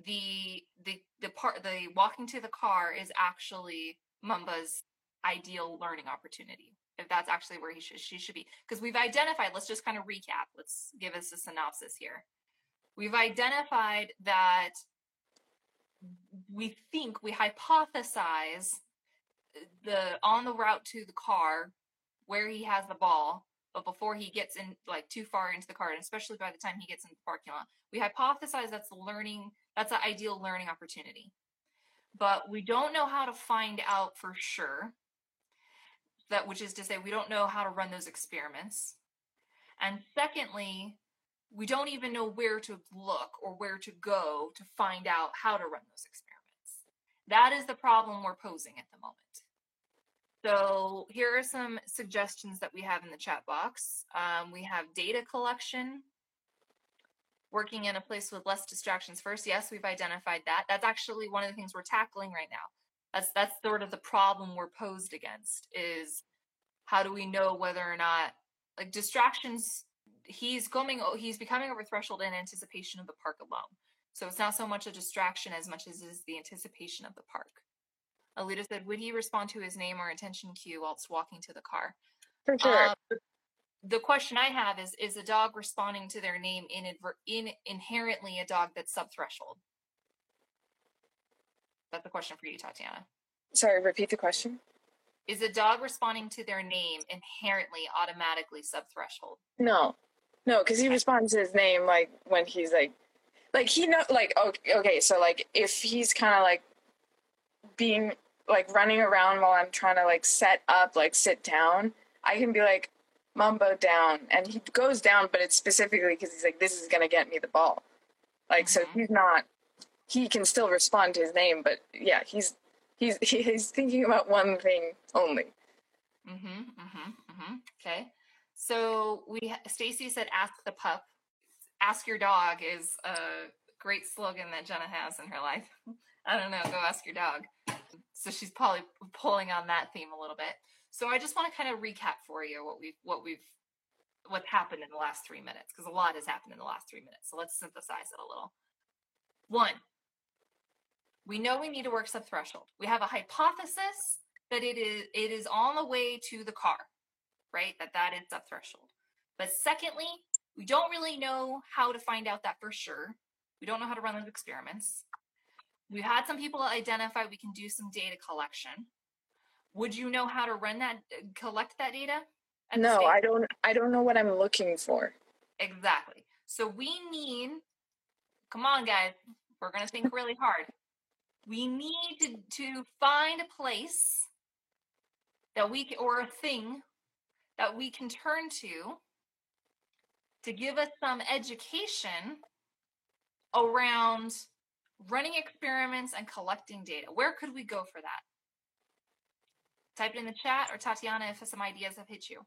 the the the part the walking to the car is actually Mumbo's ideal learning opportunity. If that's actually where he should she should be. Because we've identified, let's just kind of recap. Let's give us a synopsis here. We've identified that we think we hypothesize uh, the on the route to the car where he has the ball but before he gets in like too far into the car and especially by the time he gets in the parking lot we hypothesize that's the learning that's the ideal learning opportunity. But we don't know how to find out for sure that which is to say we don't know how to run those experiments. And secondly we don't even know where to look or where to go to find out how to run those experiments. That is the problem we're posing at the moment so here are some suggestions that we have in the chat box. Um, we have data collection. working in a place with less distractions first. Yes, we've identified that. That's actually one of the things we're tackling right now. That's that's sort of the problem we're posed against is how do we know whether or not like distractions he's coming he's becoming over threshold in anticipation of the park alone. So it's not so much a distraction as much as it is the anticipation of the park. Alita said, would he respond to his name or attention cue whilst walking to the car? For sure. Um, the question I have is: Is a dog responding to their name inadver- in inherently a dog that's subthreshold? That's the question for you, Tatiana. Sorry, repeat the question. Is a dog responding to their name inherently automatically subthreshold? No, no, because he responds to his name like when he's like, like he know, like okay, okay, so like if he's kind of like being like running around while I'm trying to like set up, like sit down, I can be like, Mumbo down, and he goes down, but it's specifically because he's like, this is gonna get me the ball. Like, so Mhm. he's not. He can still respond to his name, but yeah, he's he's he's thinking about one thing only. Mm-hmm. Mm-hmm. Mm-hmm. Okay. So we Stacy said, "Ask the pup." Ask your dog is a great slogan that Jenna has in her life. I don't know. Go ask your dog. So she's probably pulling on that theme a little bit. So I just want to kind of recap for you what we've what we've what's happened in the last three minutes because a lot has happened in the last three minutes. So let's synthesize it a little. One, we know we need to work sub threshold. We have a hypothesis that it is it is on the way to the car, right? That that is sub threshold. But secondly, we don't really know how to find out that for sure. We don't know how to run those experiments. We've had some people identify we can do some data collection. Would you know how to run that, collect that data? No. I don't. I don't know what I'm looking for. Exactly. So we need, come on, guys, we're going to think really hard. We need to, to find a place that we can, or a thing that we can turn to to give us some education around running experiments and collecting data. Where could we go for that? Type it in the chat or Tatiana if some ideas have hit you.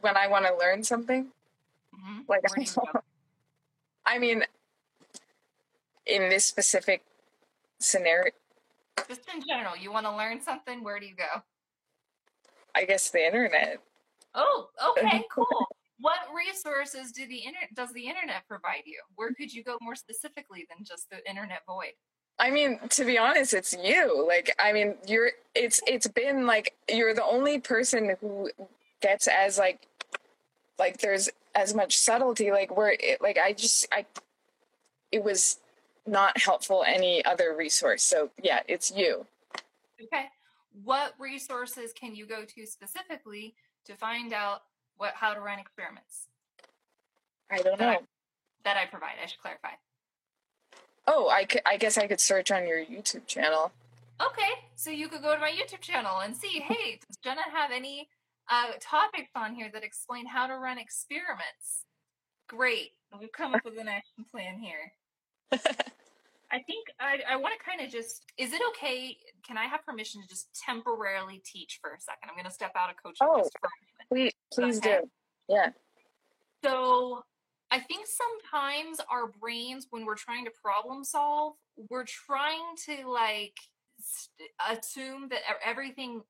When I want to learn something, hmm like Where do you go? I mean, in this specific scenario, Just in general, you want to learn something, where do you go? I guess the internet. Oh, okay, cool. What resources do the internet does the internet provide you? Where could you go more specifically than just the internet void? I mean, to be honest, it's you. Like, I mean, you're. It's it's been like you're the only person who gets as like, like there's as much subtlety. Like where it like I just I, it was not helpful any other resource. So yeah, it's you. Okay. What resources can you go to specifically to find out what how to run experiments I don't that I, know. that I provide? I should clarify. Oh, I, could, I guess I could search on your YouTube channel. Okay, so you could go to my YouTube channel and see, hey, does Jenna have any uh, topics on here that explain how to run experiments? Great, we've come up with an action plan here. I think I, I want to kind of just, is it okay? Can I have permission to just temporarily teach for a second? I'm going to step out of coaching Oh. just for a. Please, please do. Yeah. So I think sometimes our brains, when we're trying to problem solve, we're trying to like st- assume that everything,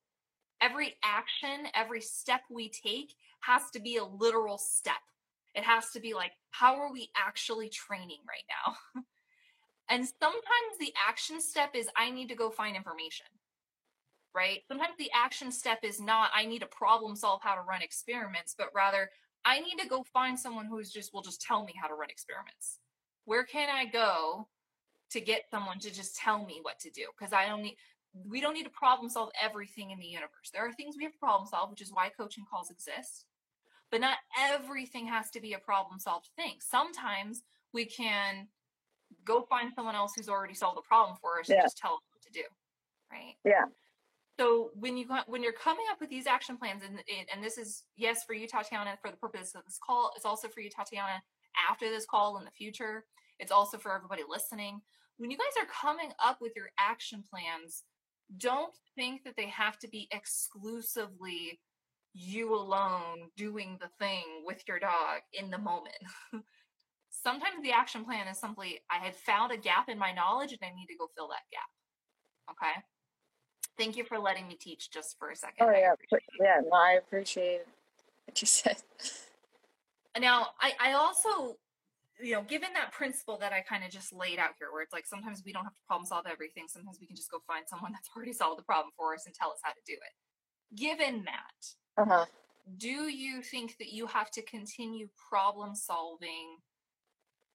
every action, every step we take has to be a literal step. It has to be like, how are we actually training right now? and sometimes the action step is, I need to go find information. Right? Sometimes the action step is not, I need to problem solve how to run experiments, but rather, I need to go find someone who's just will just tell me how to run experiments. Where can I go to get someone to just tell me what to do? Because I don't need we don't need to problem solve everything in the universe. There are things we have to problem solve, which is why coaching calls exist. But not everything has to be a problem solved thing. Sometimes we can go find someone else who's already solved the problem for us Yeah. and just tell us what to do. Right? Yeah. So when you when you're coming up with these action plans, and- and this is yes for you, Tatiana, for the purpose of this call. It's also for you, Tatiana, after this call in the future. It's also for everybody listening. When you guys are coming up with your action plans, don't think that they have to be exclusively you alone doing the thing with your dog in the moment. sometimes the action plan is simply I had found a gap in my knowledge and I need to go fill that gap. Okay. Thank you for letting me teach just for a second. Oh yeah, yeah. No, I appreciate what you said. Now, I, I also, you know, given that principle that I kind of just laid out here, where it's like sometimes we don't have to problem solve everything, sometimes we can just go find someone that's already solved the problem for us and tell us how to do it. Given that, Uh huh. do you think that you have to continue problem solving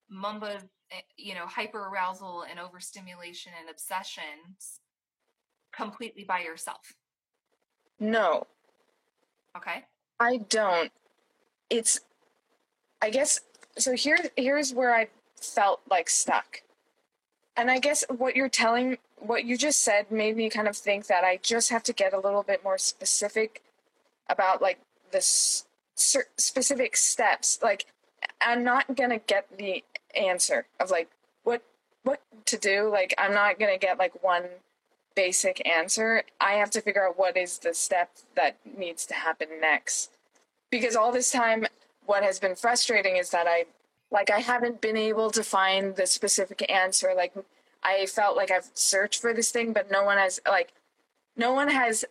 Mumbo's, eh, you know, hyper arousal and overstimulation and obsessions completely by yourself? No, Okay. I don't. It's, I guess. So here, here's where I felt like stuck. And I guess what you're telling, what you just said, made me kind of think that I just have to get a little bit more specific about like the s- specific steps. Like, I'm not gonna get the answer of like what what to do. Like, I'm not gonna get like one basic answer. I have to figure out what is the step that needs to happen next. Because all this time, what has been frustrating is that I like I haven't been able to find the specific answer. Like I felt like I've searched for this thing, but no one has like no one has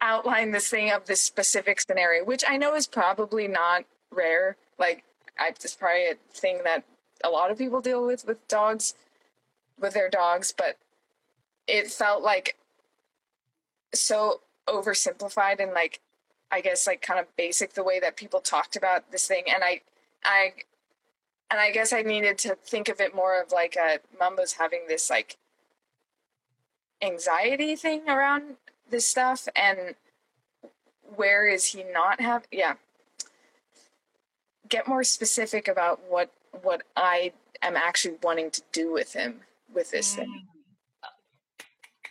outlined this thing of this specific scenario, which I know is probably not rare. Like I it's probably a thing that a lot of people deal with with dogs, with their dogs, but it felt like so oversimplified and like I guess like kind of basic the way that people talked about this thing. And I I and I guess I needed to think of it more of like uh, a Mumbo's having this like anxiety thing around this stuff and where is he not have yeah. Get more specific about what what I am actually wanting to do with him with this thing. Mm.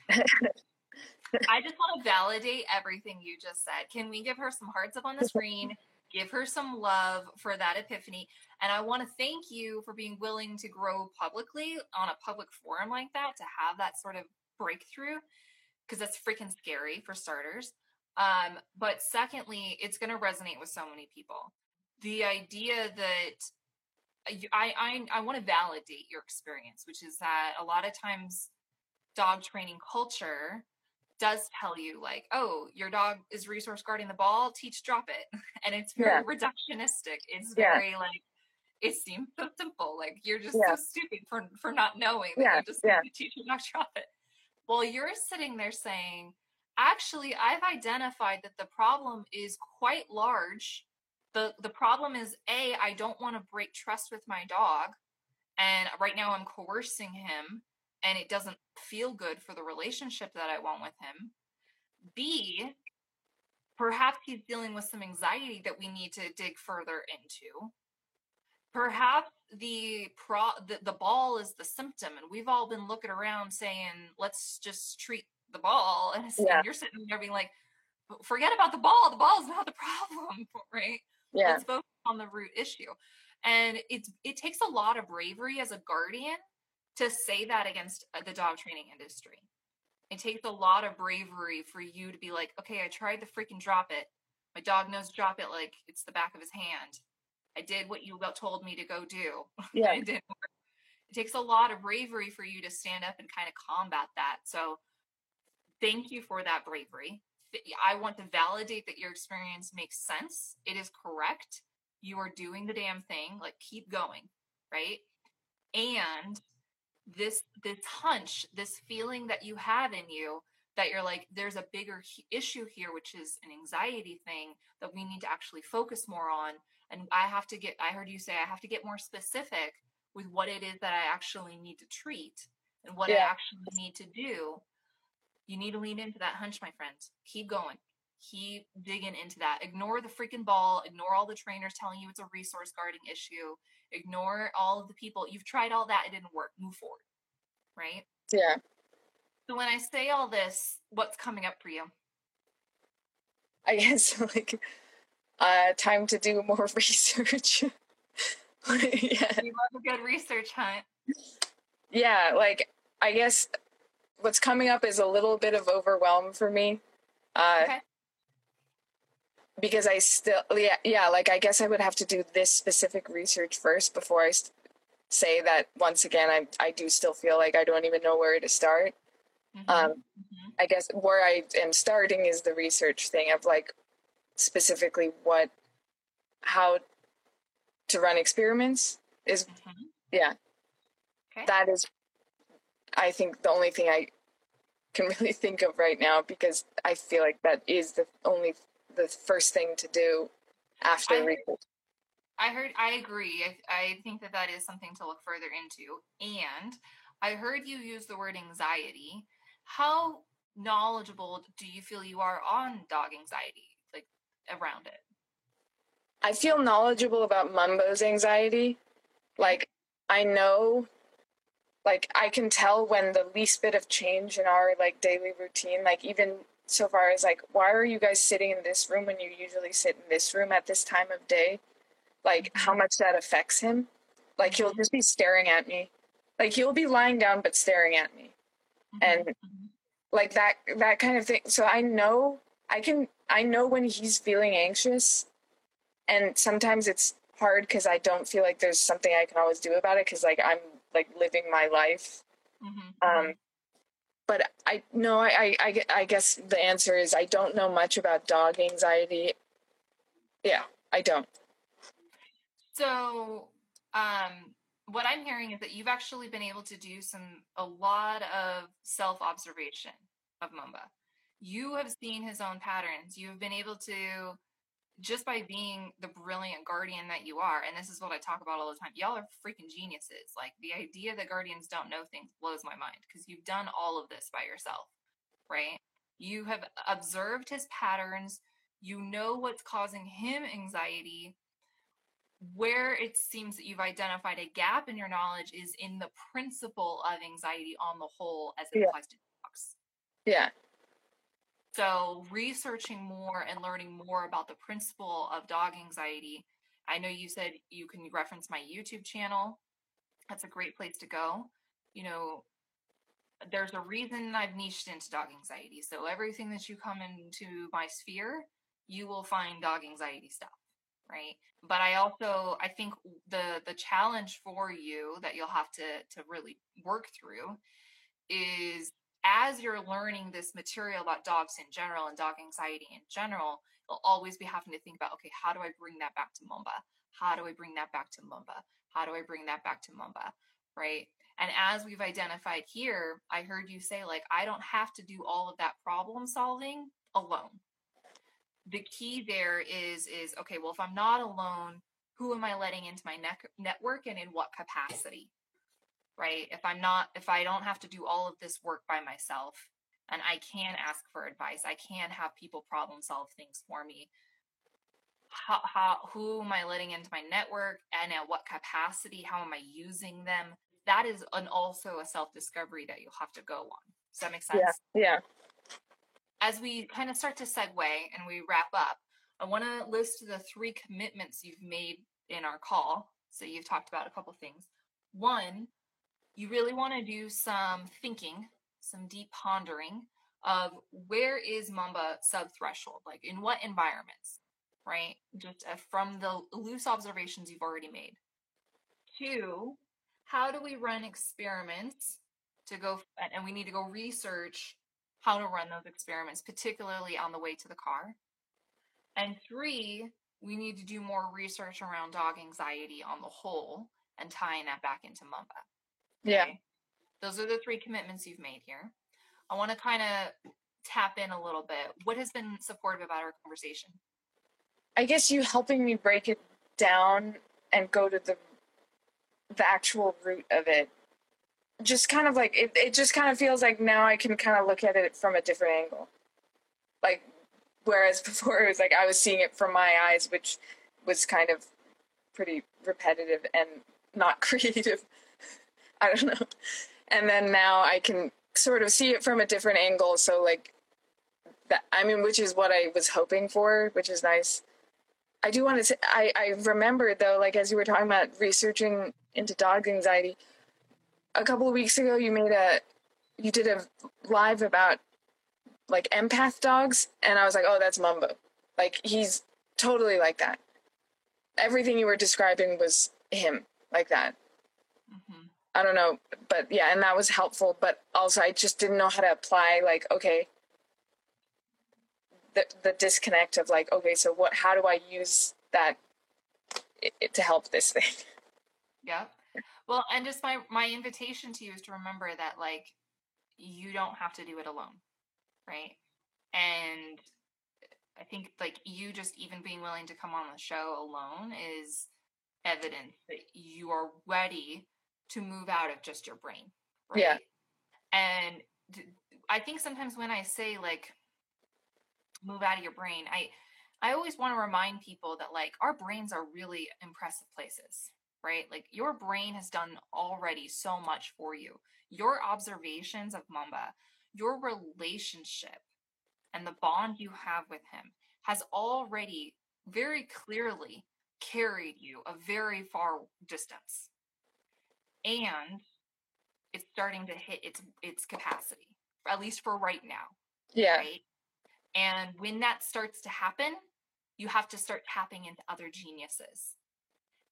I just want to validate everything you just said. Can we give her some hearts up on the screen? Give her some love for that epiphany. And I want to thank you for being willing to grow publicly on a public forum like that to have that sort of breakthrough because that's freaking scary for starters. Um, but secondly, it's going to resonate with so many people. The idea that uh, I I, I want to validate your experience, which is that a lot of times dog training culture does tell you like, oh, your dog is resource guarding the ball, teach drop it. And it's very Yeah. reductionistic. It's Yeah. very like it seems so simple. Like you're just Yeah. so stupid for for not knowing that Yeah, you just yeah. need to teach your dog drop it. Well, you're sitting there saying, actually, I've identified that the problem is quite large. The the problem is A, I don't want to break trust with my dog. And right now I'm coercing him and it doesn't feel good for the relationship that I want with him. B, perhaps he's dealing with some anxiety that we need to dig further into. Perhaps the pro the, the ball is the symptom, and we've all been looking around saying, let's just treat the ball. And, Yeah. you're sitting there being like, forget about the ball. The ball is not the problem, right? Yeah. let's focus on the root issue and it's it takes a lot of bravery as a guardian to say that against uh, the dog training industry it takes a lot of bravery for you to be like okay i tried to freaking drop it my dog knows drop it like it's the back of his hand i did what you told me to go do Yeah. it didn't work. It takes a lot of bravery for you to stand up and kind of combat that. So, thank you for that bravery. I want to validate that your experience makes sense. It is correct. You are doing the damn thing. Like, keep going, right? And this this hunch, this feeling that you have in you that you're like, there's a bigger issue here, which is an anxiety thing that we need to actually focus more on. And I have to get. I heard you say I have to get more specific with what it is that I actually need to treat and what I actually need to do, you need to lean into that hunch, my friends. Keep going. Keep digging into that. Ignore the freaking ball. Ignore all the trainers telling you it's a resource guarding issue. Ignore all of the people. You've tried all that. It didn't work. Move forward. Right? Yeah. So when I say all this, what's coming up for you? I guess like uh time to do more research. yeah. You love a good research hunt. Yeah, like I guess what's coming up is a little bit of overwhelm for me. Uh Okay. Because I still yeah yeah like I guess I would have to do this specific research first before I st- say that once again I I do still feel like I don't even know where to start. Mhm. Um, Mhm. I guess where I am starting is the research thing of like specifically what how to run experiments is Mhm. yeah Okay. that is I think the only thing I can really think of right now because I feel like that is the only the first thing to do after I- research. I heard. I agree. I, I think that that is something to look further into. And I heard you use the word anxiety. How knowledgeable do you feel you are on dog anxiety, like around it? I feel knowledgeable about Mumbo's anxiety. Like I know like I can tell when the least bit of change in our like daily routine, like even so far as like why are you guys sitting in this room when you usually sit in this room at this time of day? Like how much that affects him. Like he'll just be staring at me. Like he'll be lying down but staring at me. And Mhm. like that that kind of thing so i know i can i know when he's feeling anxious and sometimes it's hard because i don't feel like there's something i can always do about it because like i'm like living my life Mhm. um but i no I, I i guess the answer is i don't know much about dog anxiety yeah i don't So, um, what I'm hearing is that you've actually been able to do some a lot of self observation of Mumbo. You have seen his own patterns. You have been able to just by being the brilliant guardian that you are, and this is what I talk about all the time. Y'all are freaking geniuses. Like the idea that guardians don't know things blows my mind because you've done all of this by yourself, right? You have observed his patterns. You know what's causing him anxiety where it seems that you've identified a gap in your knowledge is in the principle of anxiety on the whole as it Yeah. applies to dogs. yeah So, researching more and learning more about the principle of dog anxiety. I know you said you can reference my YouTube channel. That's a great place to go. You know, there's a reason I've niched into dog anxiety. So, everything that you come into my sphere, you will find dog anxiety stuff right but i also i think the the challenge for you that you'll have to to really work through is as you're learning this material about dogs in general and dog anxiety in general you'll always be having to think about okay how do i bring that back to mumbo? How do i bring that back to mumbo? How do i bring that back to mumbo? Right? And as we've identified here i heard you say like i don't have to do all of that problem solving alone. The key there is is okay well if i'm not alone who am i letting into my nec- network and in what capacity right? If i'm not if i don't have to do all of this work by myself and i can ask for advice i can have people problem solve things for me. How, how who am i letting into my network and at what capacity how am i using them? That is an also a self discovery that you'll have to go on. Does that make sense? yeah. Yeah as we kind of start to segue and we wrap up, I want to list the three commitments you've made in our call. So you've talked about a couple things. One, you really want to do some thinking, some deep pondering of where is Mumbo sub threshold, like in what environments, right? Just uh, from the loose observations you've already made. Two, how do we run experiments to go, and we need to go research how to run those experiments, particularly on the way to the car. And three, we need to do more research around dog anxiety on the whole and tying that back into Mumbo. Yeah? Those are the three commitments you've made here. I want to kind of tap in a little bit. What has been supportive about our conversation? I guess you helping me break it down and go to the the actual root of it. Just kind of like it, it just kind of feels like now I can kind of look at it from a different angle. Like whereas before it was like I was seeing it from my eyes, which was kind of pretty repetitive and not creative. I don't know. And then now I can sort of see it from a different angle. So like that I mean, which is what I was hoping for, which is nice. I do want to say, I, I remembered though, like as you were talking about researching into dog anxiety, a couple of weeks ago you made a, you did a live about like empath dogs, and I was like, oh, that's Mumbo. Like he's totally like that. Everything you were describing was him like that. Mm-hmm. I don't know, but yeah, and that was helpful. But also, I just didn't know how to apply. Like, okay, the the disconnect of like, okay, so what? How do I use that it, to help this thing? Yeah. Well, and just my my invitation to you is to remember that like you don't have to do it alone, right? And I think like you just even being willing to come on the show alone is evidence that you are ready to move out of just your brain. Right? Yeah. And I think sometimes when I say like move out of your brain, I I always want to remind people that like our brains are really impressive places, right? Like your brain has done already so much for you. Your observations of Mumbo, your relationship and the bond you have with him has already very clearly carried you a very far distance. And it's starting to hit its its capacity, at least for right now. Yeah. Right? And when that starts to happen, you have to start tapping into other geniuses.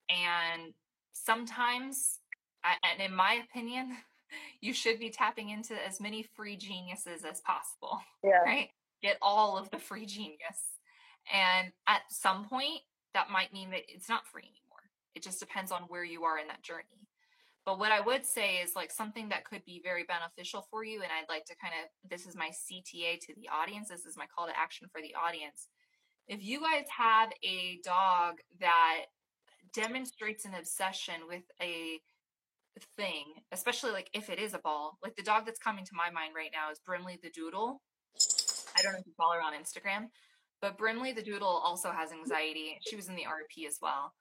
And sometimes, and in my opinion, you should be tapping into as many free geniuses as possible. Yeah. Right? Get all of the free genius. And at some point, that might mean that it's not free anymore. It just depends on where you are in that journey. But what I would say is like something that could be very beneficial for you. And I'd like to kind of, this is my CTA to the audience. This is my call to action for the audience. If you guys have a dog that demonstrates an obsession with a thing, especially like if it is a ball, like the dog that's coming to my mind right now is Brimley the Doodle. I don't know if you follow her on Instagram, but Brimley the Doodle also has anxiety. She was in the RP as well.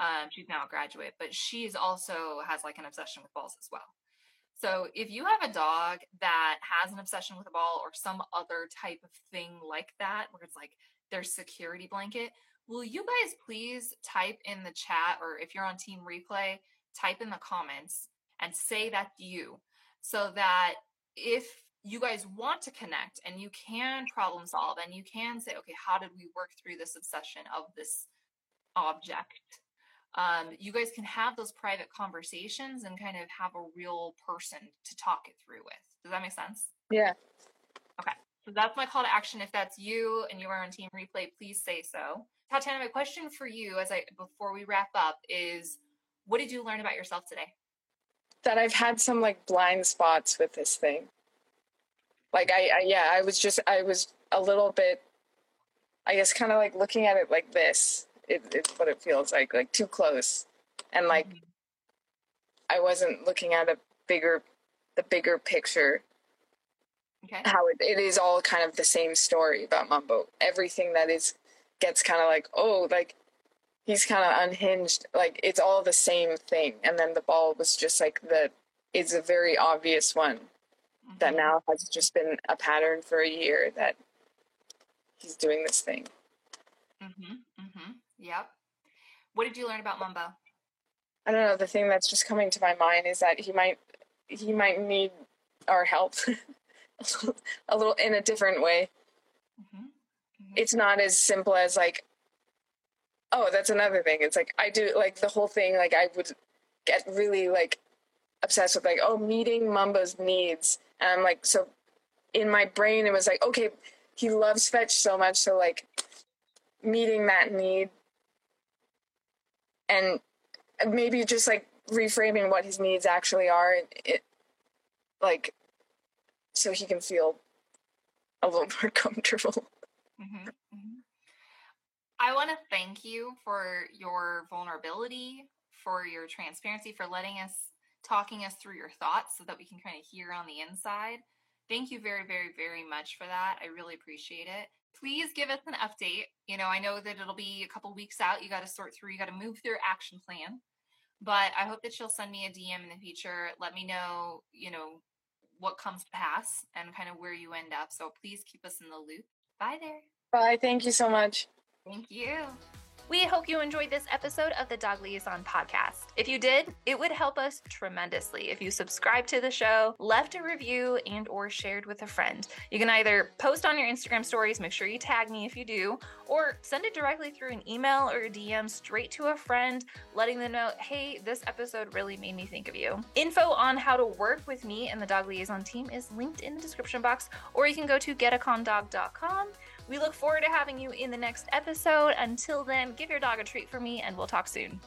Um, she's now a graduate, but she's also has like an obsession with balls as well. So if you have a dog that has an obsession with a ball or some other type of thing like that, where it's like their security blanket, will you guys please type in the chat or if you're on team replay, type in the comments and say that's you so that if you guys want to connect and you can problem solve and you can say, okay, how did we work through this obsession of this object? Um, you guys can have those private conversations and kind of have a real person to talk it through with. Does that make sense? Yeah. Okay. So that's my call to action. If that's you and you are on team replay, please say so. Tatiana, my question for you as I before we wrap up is what did you learn about yourself today? That I've had some like blind spots with this thing. Like I, I yeah, I was just I was a little bit I guess kind of like looking at it like this. It, it's what it feels like, like too close. And like mm-hmm. I wasn't looking at a bigger the bigger picture. Okay. How it, it is all kind of the same story about Mumbo. Everything that is gets kind of like, oh, like he's kind of unhinged. Like it's all the same thing. And then the ball was just like the, it's a very obvious one mm-hmm. that now has just been a pattern for a year that he's doing this thing. Mm-hmm. Yep. What did you learn about Mumbo? I don't know. The thing that's just coming to my mind is that he might, he might need our help a little in a different way. Mm-hmm. Mm-hmm. It's not as simple as like, oh, that's another thing. It's like I do like the whole thing. Like I would get really like obsessed with like, oh, meeting Mumbo's needs, and I'm like, so in my brain it was like, okay, he loves fetch so much, so like meeting that need, and maybe just like reframing what his needs actually are, it like so he can feel a little more comfortable. Mm-hmm, mm-hmm. I want to thank you for your vulnerability, for your transparency, for letting us, talking us through your thoughts so that we can kind of hear on the inside. Thank you very, very, very much for that. I really appreciate it. Please give us an update. You know, I know that it'll be a couple weeks out. You got to sort through, you got to move through your action plan. But I hope that you'll send me a DM in the future. Let me know, you know, what comes to pass and kind of where you end up. So please keep us in the loop. Bye there. Bye. Thank you so much. Thank you. We hope you enjoyed this episode of the Dog Liaison podcast. If you did, it would help us tremendously if you subscribed to the show, left a review, and or shared with a friend. You can either post on your Instagram stories, make sure you tag me if you do, or send it directly through an email or a DM straight to a friend, letting them know, hey, this episode really made me think of you. Info on how to work with me and the Dog Liaison team is linked in the description box, or you can go to getacalmdog.com. We look forward to having you in the next episode. Until then, give your dog a treat for me, and we'll talk soon.